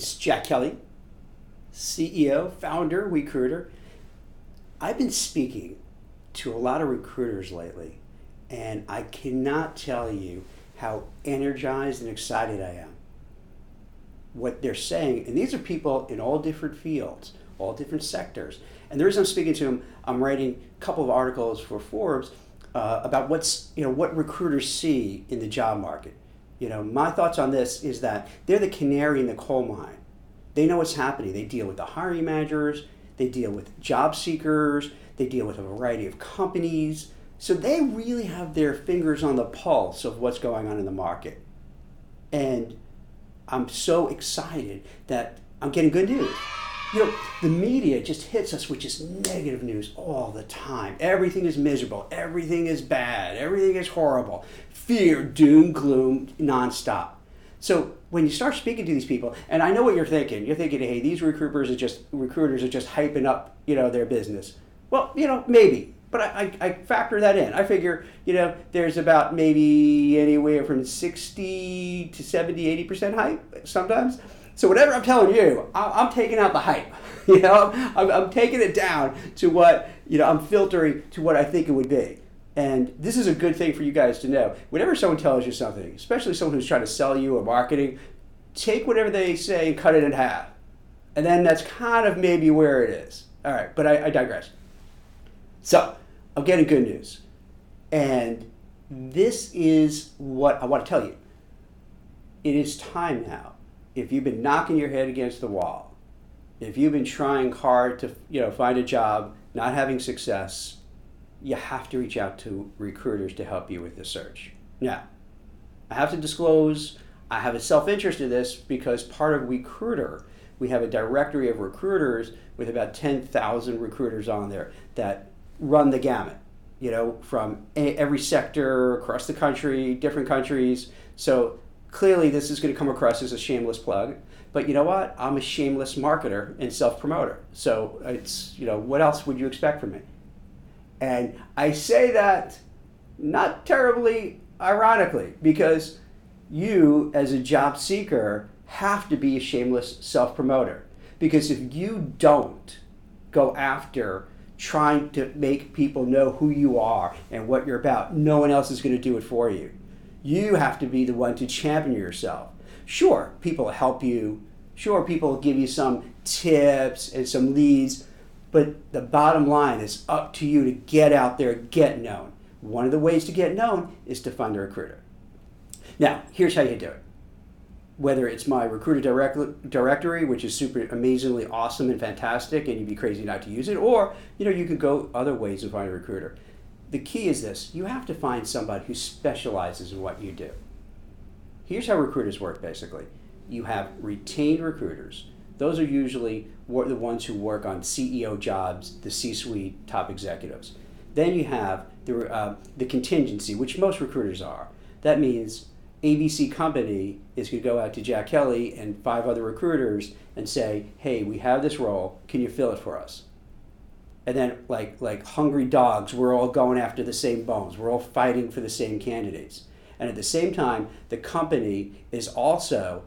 It's Jack Kelly, CEO, founder, WeCruitr. I've been speaking to a lot of recruiters lately, and I cannot tell you how energized and excited I am. What they're saying, and these are people in all different fields, all different sectors. And the reason I'm speaking to them, I'm writing a couple of articles for Forbes uh, about what's you know what recruiters see in the job market. You know, my thoughts on this is that they're the canary in the coal mine. They know what's happening. They deal with the hiring managers, they deal with job seekers, they deal with a variety of companies. So they really have their fingers on the pulse of what's going on in the market. And I'm so excited that I'm getting good news. You know, the media just hits us with just negative news all the time. Everything is miserable. Everything is bad. Everything is horrible. Fear, doom, gloom, nonstop. So when you start speaking to these people, and I know what you're thinking, you're thinking, hey, these recruiters are just recruiters are just hyping up, you know, their business. Well, you know, maybe, but I, I, I factor that in. I figure, you know, there's about maybe anywhere from 60 to 70, 80 percent hype sometimes. So whatever I'm telling you, I'm taking out the hype. You know, I'm, I'm taking it down to what you know. I'm filtering to what I think it would be. And this is a good thing for you guys to know. Whenever someone tells you something, especially someone who's trying to sell you or marketing, take whatever they say and cut it in half. And then that's kind of maybe where it is. All right, but I, I digress. So, I'm getting good news. And this is what I want to tell you. It is time now if you've been knocking your head against the wall, if you've been trying hard to you know find a job, not having success, you have to reach out to recruiters to help you with the search. Now, I have to disclose I have a self interest in this because part of WeCruitr, we have a directory of recruiters with about 10,000 recruiters on there that run the gamut, you know, from every sector across the country, different countries. So clearly this is going to come across as a shameless plug but you know what? I'm a shameless marketer and self-promoter. So it's you know what else would you expect from me? And i say that not terribly ironically because you as a job seeker have to be a shameless self-promoter. Because if you don't go after trying to make people know who you are and what you're about no one else is going to do it for you you have to be the one to champion yourself. Sure, people help you. Sure, people give you some tips and some leads. But the bottom line is up to you to get out there, get known. One of the ways to get known is to find a WeCruitr. Now, here's how you do it. Whether it's my recruiter direct, directory, which is super amazingly awesome and fantastic, and you'd be crazy not to use it, or you know you could go other ways to find a recruiter the key is this you have to find somebody who specializes in what you do. Here's how recruiters work basically you have retained recruiters. Those are usually the ones who work on CEO jobs, the C suite top executives. Then you have the, uh, the contingency, which most recruiters are. That means ABC Company is going to go out to Jack Kelly and five other recruiters and say, hey, we have this role, can you fill it for us? And then like like hungry dogs we're all going after the same bones. We're all fighting for the same candidates. And at the same time the company is also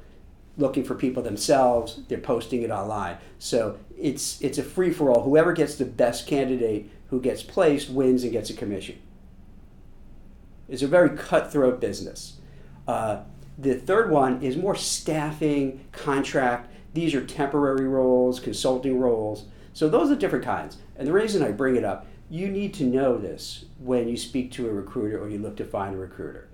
looking for people themselves. They're posting it online. So it's it's a free for all whoever gets the best candidate who gets placed wins and gets a commission. It's a very cutthroat business. Uh, the third one is more staffing contract. These are temporary roles consulting roles so those are different kinds and the reason I bring it up, you need to know this when you speak to a recruiter or you look to find a recruiter.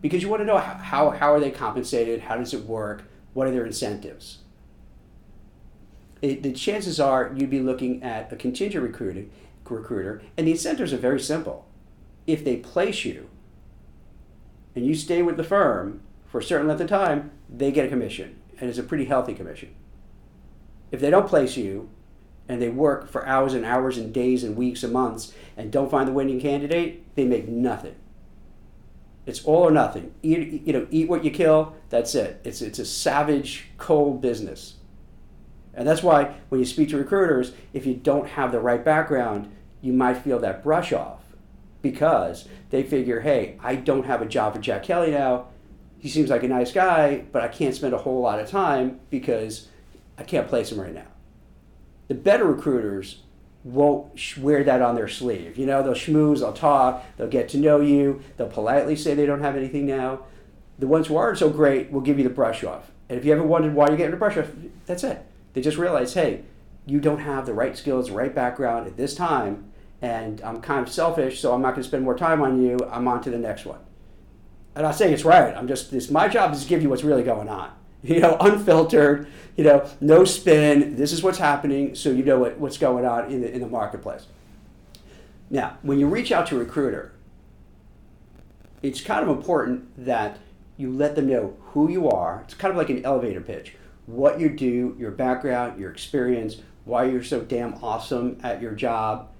Because you want to know how, how, are they compensated, how does it work, what are their incentives. It, the chances are you'd be looking at a contingent recruiting, recruiter, and the incentives are very simple. If they place you and you stay with the firm for a certain length of time, they get a commission, and it's a pretty healthy commission. If they don't place you and they work for hours and hours and days and weeks and months and don't find the winning candidate, they make nothing. It's all or nothing. Eat, you know, eat what you kill. That's it. It's it's a savage, cold business. And that's why when you speak to recruiters, if you don't have the right background, you might feel that brush off because they figure, hey, I don't have a job for Jack Kelly now. he seems like a nice guy, but I can't spend a whole lot of time because I can't place him right now. The better recruiters won't wear that on their sleeve. You know, they'll schmooze, they'll talk, they'll get to know you, they'll politely say they don't have anything now. The ones who aren't so great will give you the brush off. And if you ever wondered why you're getting the brush off, that's it. They just realize, hey, you don't have the right skills, the right background at this time, and I'm kind of selfish, so I'm not going to spend more time on you. I'm on to the next one. And I'm saying it's right. I'm just this. My job is to give you what's really going on. You know, unfiltered. You know, no spin. This is what's happening, so you know what, what's going on in the in the marketplace. Now, when you reach out to a recruiter, it's kind of important that you let them know who you are. It's kind of like an elevator pitch. What you do, your background, your experience, why you're so damn awesome at your job,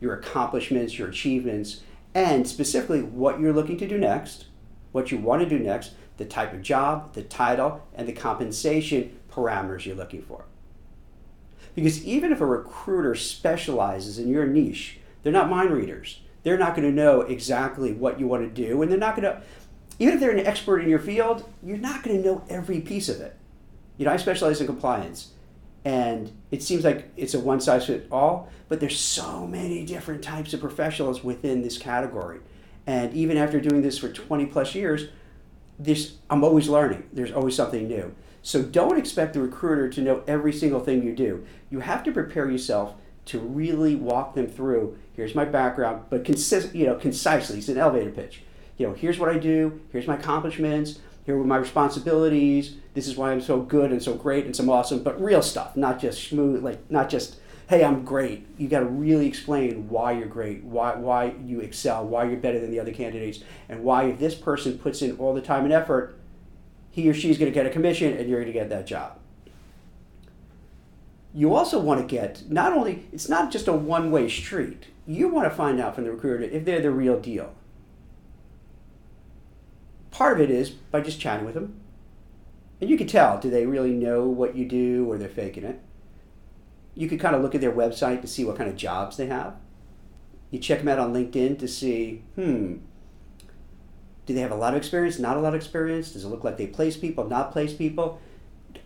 your accomplishments, your achievements, and specifically what you're looking to do next, what you want to do next, the type of job, the title, and the compensation parameters you're looking for. Because even if a recruiter specializes in your niche, they're not mind readers. They're not going to know exactly what you want to do, and they're not going to, even if they're an expert in your field, you're not going to know every piece of it. You know, I specialize in compliance, and it seems like it's a one size fits all, but there's so many different types of professionals within this category. And even after doing this for 20 plus years, this I'm always learning. There's always something new. So don't expect the recruiter to know every single thing you do. You have to prepare yourself to really walk them through. Here's my background, but consist, you know, concisely. It's an elevator pitch. You know, here's what I do. Here's my accomplishments. Here are my responsibilities. This is why I'm so good and so great and so awesome. But real stuff, not just smooth, like not just hey, I'm great. You got to really explain why you're great, why why you excel, why you're better than the other candidates, and why if this person puts in all the time and effort, he or she's going to get a commission and you're going to get that job. You also want to get not only it's not just a one-way street. You want to find out from the recruiter if they're the real deal. Part of it is by just chatting with them. And you can tell, do they really know what you do or they're faking it? You could kind of look at their website to see what kind of jobs they have. You check them out on LinkedIn to see, hmm, do they have a lot of experience, not a lot of experience? Does it look like they place people, not place people?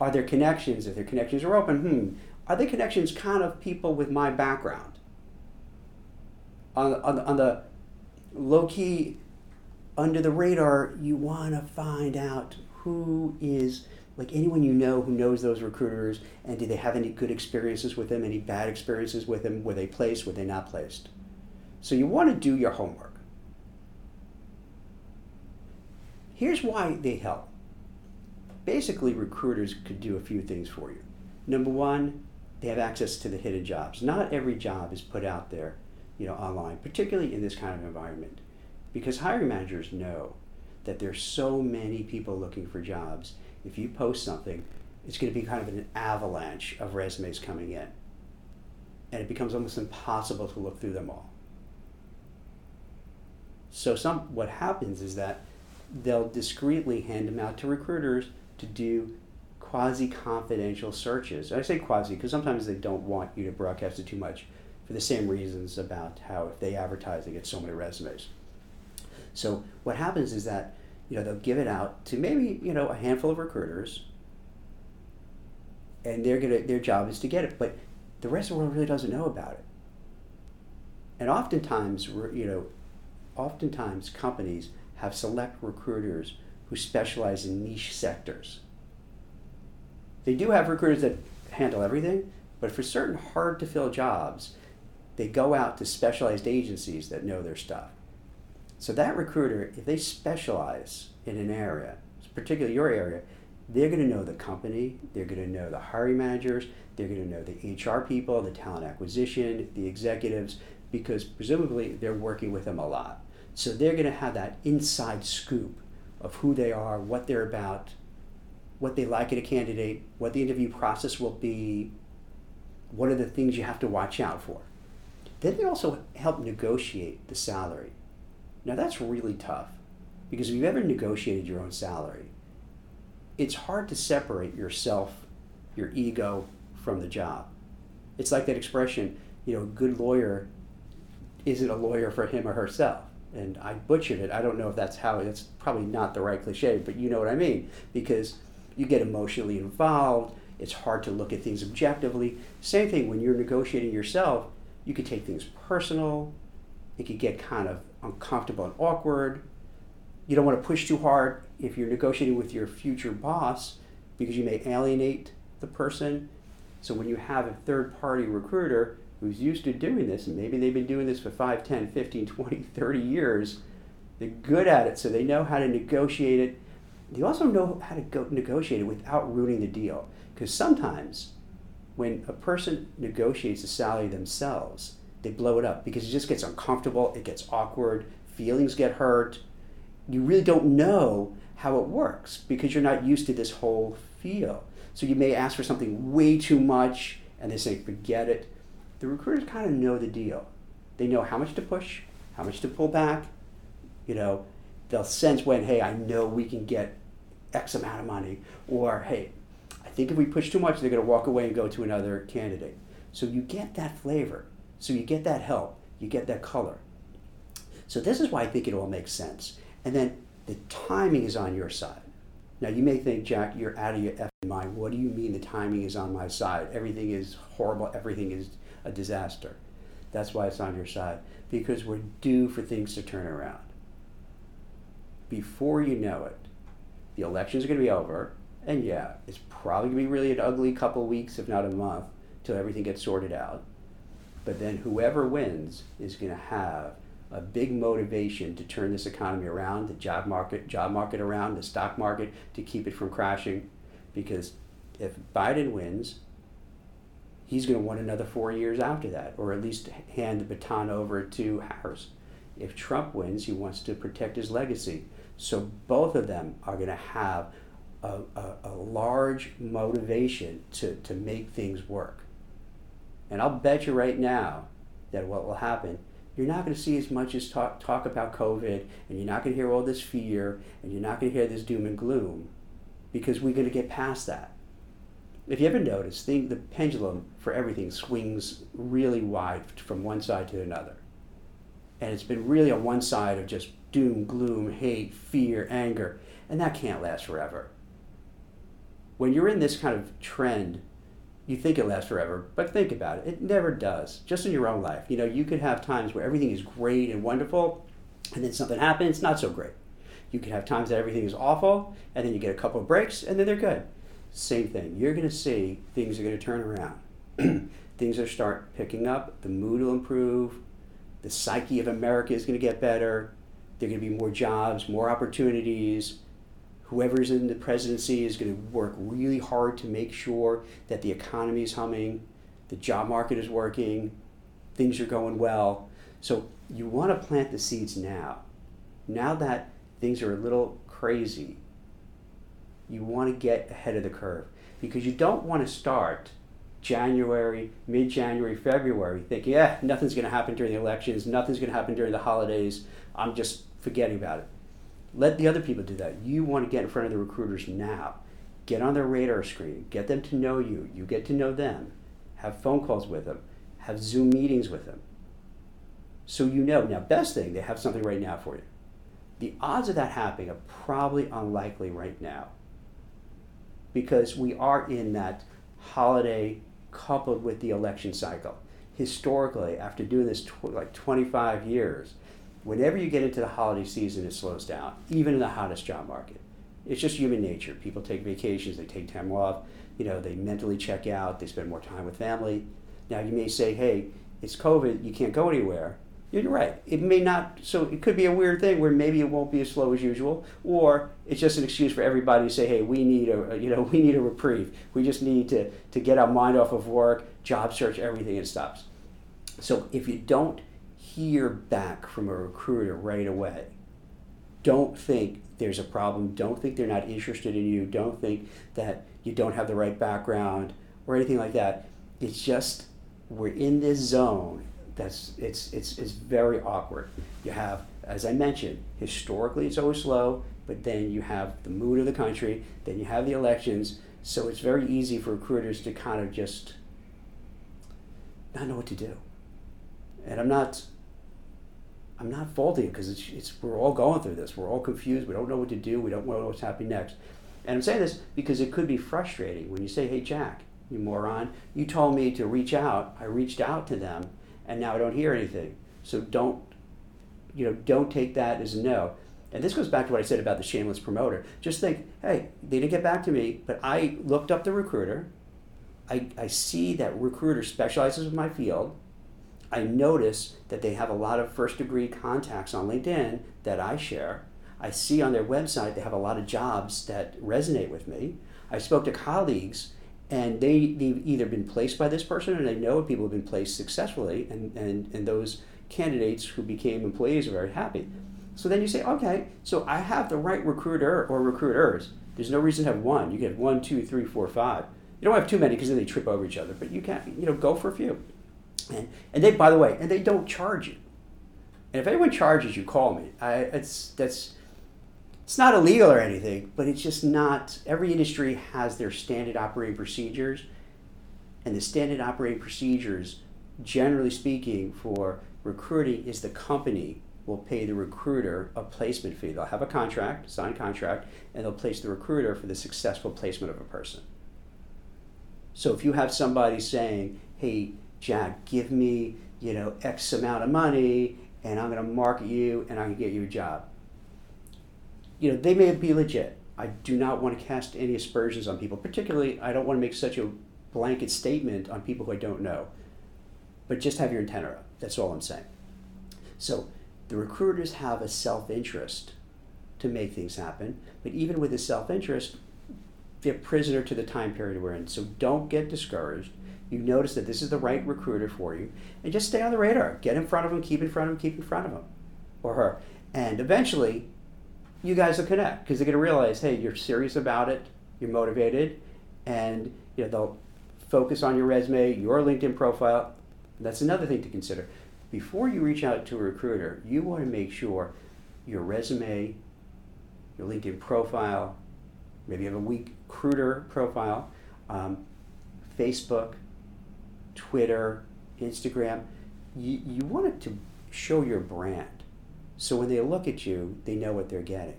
Are there connections? If their connections are open, hmm, are they connections kind of people with my background? On, on, on the low key, under the radar, you want to find out who is like anyone you know who knows those recruiters and do they have any good experiences with them any bad experiences with them were they placed were they not placed? So you want to do your homework. Here's why they help. Basically recruiters could do a few things for you. Number one they have access to the hidden jobs. Not every job is put out there you know online particularly in this kind of environment because hiring managers know that there's so many people looking for jobs if you post something, it's going to be kind of an avalanche of resumes coming in. And it becomes almost impossible to look through them all. So some what happens is that they'll discreetly hand them out to recruiters to do quasi confidential searches. And I say quasi because sometimes they don't want you to broadcast it too much for the same reasons about how if they advertise they get so many resumes. So what happens is that you know, they'll give it out to maybe, you know, a handful of recruiters and they're gonna their job is to get it, but the rest of the world really doesn't know about it. And oftentimes, you know, oftentimes companies have select recruiters who specialize in niche sectors. They do have recruiters that handle everything, but for certain hard to fill jobs, they go out to specialized agencies that know their stuff. So that recruiter, if they specialize in an area, particularly your area, they're going to know the company, they're going to know the hiring managers, they're going to know the HR people, the talent acquisition, the executives, because presumably they're working with them a lot. So they're going to have that inside scoop of who they are, what they're about, what they like in a candidate, what the interview process will be, what are the things you have to watch out for. Then they also help negotiate the salary. Now that's really tough because if you've ever negotiated your own salary, it's hard to separate yourself, your ego, from the job. It's like that expression, you know, a good lawyer isn't a lawyer for him or herself. and I butchered it. I don't know if that's how it's probably not the right cliche, but you know what I mean because you get emotionally involved. It's hard to look at things objectively. Same thing when you're negotiating yourself, you could take things personal. It could get kind of uncomfortable and awkward. You don't want to push too hard if you're negotiating with your future boss because you may alienate the person. So when you have a third party recruiter who's used to doing this, and maybe they've been doing this for 5, 10, 15, 20, 30 years, they're good at it, so they know how to negotiate it. They also know how to go negotiate it without ruining the deal. Because sometimes when a person negotiates a salary themselves, they blow it up because it just gets uncomfortable, it gets awkward, feelings get hurt. You really don't know how it works because you're not used to this whole feel. So you may ask for something way too much and they say, forget it the recruiters kind of know the deal. They know how much to push, how much to pull back. You know, they'll sense when, hey, I know we can get X amount of money, or hey, I think if we push too much, they're going to walk away and go to another candidate. So you get that flavor. So you get that help. You get that color. So this is why I think it all makes sense. And then the timing is on your side. Now you may think, Jack, you're out of your effing mind. What do you mean the timing is on my side? Everything is horrible. Everything is a disaster. That's why it's on your side, because we're due for things to turn around. Before you know it, the elections are going to be over, and yeah, it's probably going to be really an ugly couple weeks, if not a month, till everything gets sorted out. But then whoever wins is going to have a big motivation to turn this economy around, the job market, job market around, the stock market to keep it from crashing. Because if Biden wins, he's going to want another four years after that, or at least hand the baton over to Harris. If Trump wins, he wants to protect his legacy. So both of them are going to have a, a, a, large motivation to, to make things work. And I'll bet you right now that what will happen, you're not going to see as much as talk, talk about COVID, and you're not going to hear all this fear, and you're not going to hear this doom and gloom, because we're going to get past that if you ever notice, the, the pendulum for everything swings really wide from one side to another. And it's been really on one side of just doom, gloom, hate, fear, anger, and that can't last forever. When you're in this kind of trend, you think it lasts forever, but think about it. It never does. Just in your own life. You know, you could have times where everything is great and wonderful, and then something happens, not so great. You could have times that everything is awful, and then you get a couple of breaks, and then they're good same thing. You're going to see things are going to turn around. things are start picking up. The mood will improve. The psyche of America is going to get better. There are going to be more jobs, more opportunities. Whoever's in the presidency is going to work really hard to make sure that the economy is humming, the job market is working, things are going well. So you want to plant the seeds now. Now that things are a little crazy, you want to get ahead of the curve because you don't want to start January, mid January, February thinking, yeah, nothing's going to happen during the elections, nothing's going to happen during the holidays, I'm just forgetting about it. Let the other people do that. You want to get in front of the recruiters now. Get on their radar screen, get them to know you, you get to know them, have phone calls with them, have Zoom meetings with them. So you know. Now, best thing, they have something right now for you. The odds of that happening are probably unlikely right now because we are in that holiday coupled with the election cycle. Historically, after doing this tw- like 25 years, whenever you get into the holiday season, it slows down, even in the hottest job market. It's just human nature. People take vacations, they take time off, you know, they mentally check out, they spend more time with family. Now, you may say, hey, it's COVID, you can't go anywhere. You're right. It may not, so it could be a weird thing where maybe it won't be as slow as usual, or it's just an excuse for everybody to say, hey, we need a, you know, we need a reprieve. We just need to, to get our mind off of work, job search, everything, and stops. So if you don't hear back from a recruiter right away, don't think there's a problem. Don't think they're not interested in you. Don't think that you don't have the right background or anything like that. It's just we're in this zone that's it's it's it's very awkward. You have, as I mentioned, historically it's always slow, but then you have the mood of the country, then you have the elections, so it's very easy for recruiters to kind of just not know what to do. And I'm not I'm not faulting because it's, it's we're all going through this. We're all confused. We don't know what to do. We don't know what's happening next. And I'm saying this because it could be frustrating when you say, "Hey, Jack, you moron, you told me to reach out. I reached out to them, and now I don't hear anything. So don't, you know, don't take that as a no." And this goes back to what I said about the shameless promoter. Just think, hey, they didn't get back to me, but I looked up the recruiter. I, I see that recruiter specializes in my field. I notice that they have a lot of first degree contacts on LinkedIn that I share. I see on their website they have a lot of jobs that resonate with me. I spoke to colleagues and they, they've either been placed by this person or they know people have been placed successfully, and, and, and those candidates who became employees are very happy. So then you say, okay, so I have the right recruiter or recruiters. There's no reason to have one. You get one, two, three, four, five. You don't have too many because then they trip over each other, but you can't, you know, go for a few. And, and they, by the way, and they don't charge you. And if anyone charges you, call me. I, it's, that's, it's not illegal or anything, but it's just not. Every industry has their standard operating procedures, and the standard operating procedures, generally speaking, for recruiting is the company will pay the recruiter a placement fee. They'll have a contract, signed contract, and they'll place the recruiter for the successful placement of a person. So if you have somebody saying, "Hey, Jack, give me you know X amount of money, and I'm going to market you, and I can get you a job," you know, they may be legit. I do not want to cast any aspersions on people. Particularly, I don't want to make such a blanket statement on people who I don't know. But just have your antenna up. That's all I'm saying. So the recruiters have a self interest to make things happen. But even with a self interest, they're prisoner to the time period we're in. So don't get discouraged. You notice that this is the right recruiter for you, and just stay on the radar. Get in front of them, keep in front of them, keep in front of them, or her. And eventually, you guys will connect because they're going to realize, hey, you're serious about it, you're motivated, and you know they'll focus on your resume, your LinkedIn profile. That's another thing to consider. Before you reach out to a recruiter, you want to make sure your resume, your LinkedIn profile, maybe you have a weak recruiter profile, um, Facebook, Twitter, Instagram. You, you want it to show your brand. So when they look at you, they know what they're getting.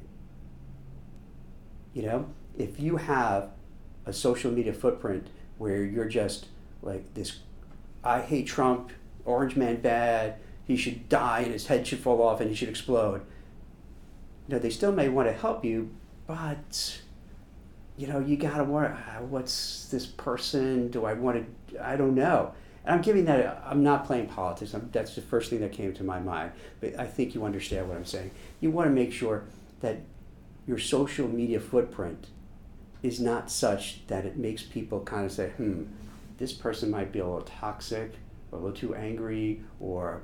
You know, if you have a social media footprint where you're just like this, I hate Trump, orange man bad, he should die and his head should fall off and he should explode. You know, they still may want to help you, but you know, you gotta wonder, ah, what's this person? Do I want to? I don't know. And I'm giving that, I'm not playing politics. I'm, that's the first thing that came to my mind. But I think you understand what I'm saying. You want to make sure that your social media footprint is not such that it makes people kind of say, hmm, this person might be a little toxic or a little too angry, or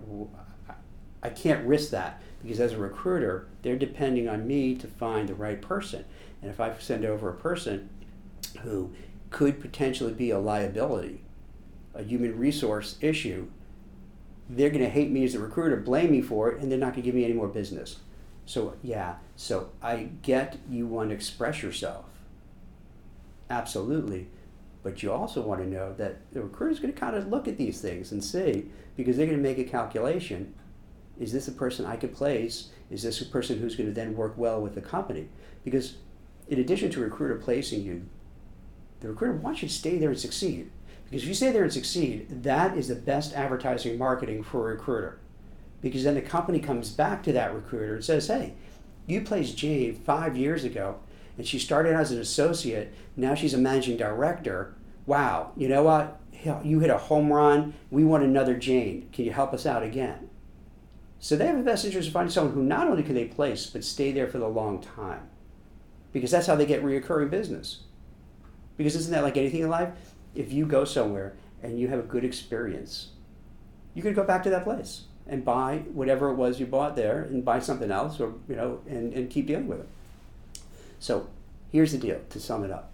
I can't risk that because as a recruiter, they're depending on me to find the right person. And if I send over a person who could potentially be a liability a human resource issue, they're going to hate me as a recruiter, blame me for it, and they're not going to give me any more business. So, yeah, so I get you want to express yourself. Absolutely. But you also want to know that the recruiter is going to kind of look at these things and see, because they're going to make a calculation. Is this a person I could place? Is this a person who's going to then work well with the company? Because in addition to recruiter placing you, the recruiter wants you to stay there and succeed. Because if you stay there and succeed, that is the best advertising marketing for a recruiter. Because then the company comes back to that recruiter and says, hey, you placed Jane five years ago, and she started as an associate. Now she's a managing director. Wow, you know what? You hit a home run. We want another Jane. Can you help us out again? So they have the best interest in finding someone who not only can they place, but stay there for the long time. Because that's how they get reoccurring business. Because isn't that like anything in life? If you go somewhere and you have a good experience, you could go back to that place and buy whatever it was you bought there and buy something else or you know and, and keep dealing with it. So here's the deal to sum it up.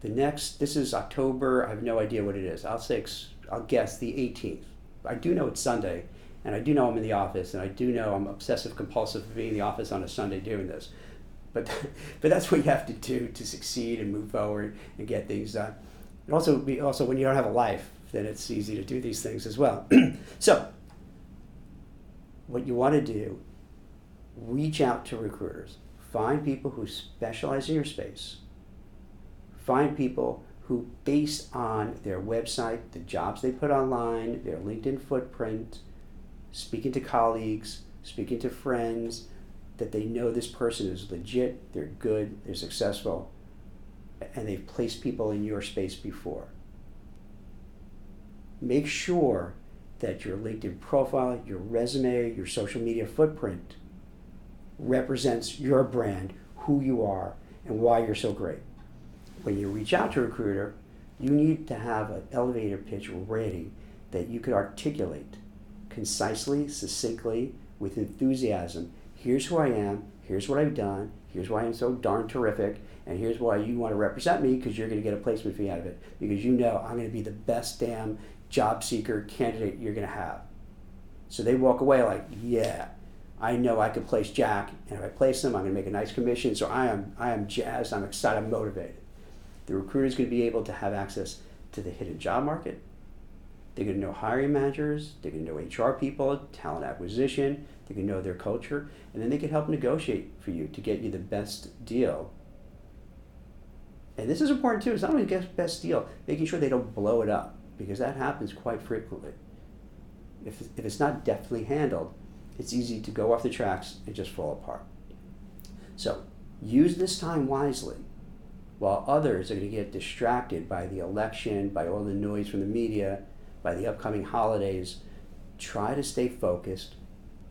The next this is October, I have no idea what it is. I'll say I'll guess the 18th. I do know it's Sunday and I do know I'm in the office and I do know I'm obsessive compulsive being in the office on a Sunday doing this. But, but that's what you have to do to succeed and move forward and get things done. And also, also when you don't have a life, then it's easy to do these things as well. so, what you want to do, reach out to recruiters. Find people who specialize in your space. Find people who, based on their website, the jobs they put online, their LinkedIn footprint, speaking to colleagues, speaking to friends, that they know this person is legit, they're good, they're successful, and they've placed people in your space before. Make sure that your LinkedIn profile, your resume, your social media footprint represents your brand, who you are, and why you're so great. When you reach out to a recruiter, you need to have an elevator pitch ready that you could articulate concisely, succinctly, with enthusiasm. Here's who I am, here's what I've done, here's why I'm so darn terrific, and here's why you want to represent me because you're going to get a placement fee out of it. Because you know I'm going to be the best damn job seeker candidate you're going to have. So they walk away like, yeah, I know I can place Jack, and if I place him, I'm going to make a nice commission. So I am, I am jazzed, I'm excited, I'm motivated. The recruiter is going to be able to have access to the hidden job market. They're going to know hiring managers, they're going to know HR people, talent acquisition, they can know their culture, and then they can help negotiate for you to get you the best deal. And this is important too, it's not only get best deal, making sure they don't blow it up, because that happens quite frequently. If, if it's not deftly handled, it's easy to go off the tracks and just fall apart. So use this time wisely while others are going to get distracted by the election, by all the noise from the media, by the upcoming holidays. Try to stay focused,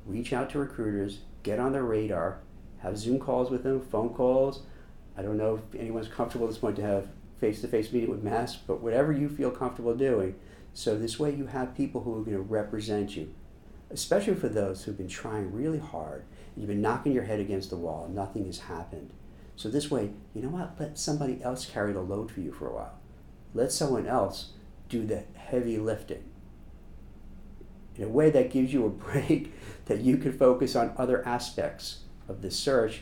reach out to recruiters, get on their radar, have Zoom calls with them, phone calls. I don't know if anyone's comfortable at this point to have face to face meeting with masks, but whatever you feel comfortable doing. So this way you have people who are going to represent you, especially for those who've been trying really hard. You've been knocking your head against the wall, nothing has happened. So this way, you know what? Let somebody else carry the load for you for a while. Let someone else do the heavy lifting. In a way that gives you a break that you can focus on other aspects of the search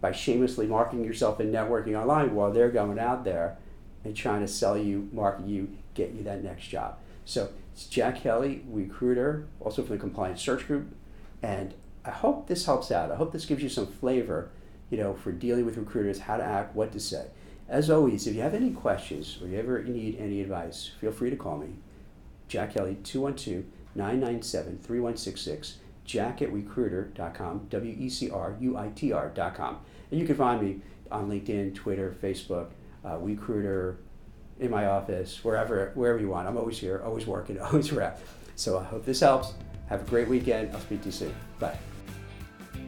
by shamelessly marketing yourself and networking online while they're going out there and trying to sell you, market you, get you that next job. So it's Jack Kelly, WeCruitr, also from the Compliance Search Group, and I hope this helps out. I hope this gives you some flavor you know, for dealing with recruiters, how to act, what to say. As always, if you have any questions or you ever need any advice, feel free to call me. Jack Kelly, 212 997 3166, jack at wecruitr.com, W E C R U I T R.com. And you can find me on LinkedIn, Twitter, Facebook, uh, WeCruitr, in my office, wherever, wherever you want. I'm always here, always working, always around. So I hope this helps. Have a great weekend. I'll speak to you soon. Bye.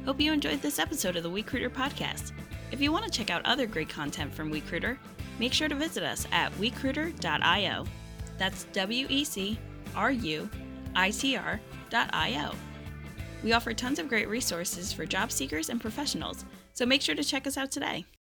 Hope you enjoyed this episode of the WeCruitr podcast. If you want to check out other great content from WeCruitr, make sure to visit us at wecruitr.io. That's W E C R U I T R.io. We offer tons of great resources for job seekers and professionals, so make sure to check us out today.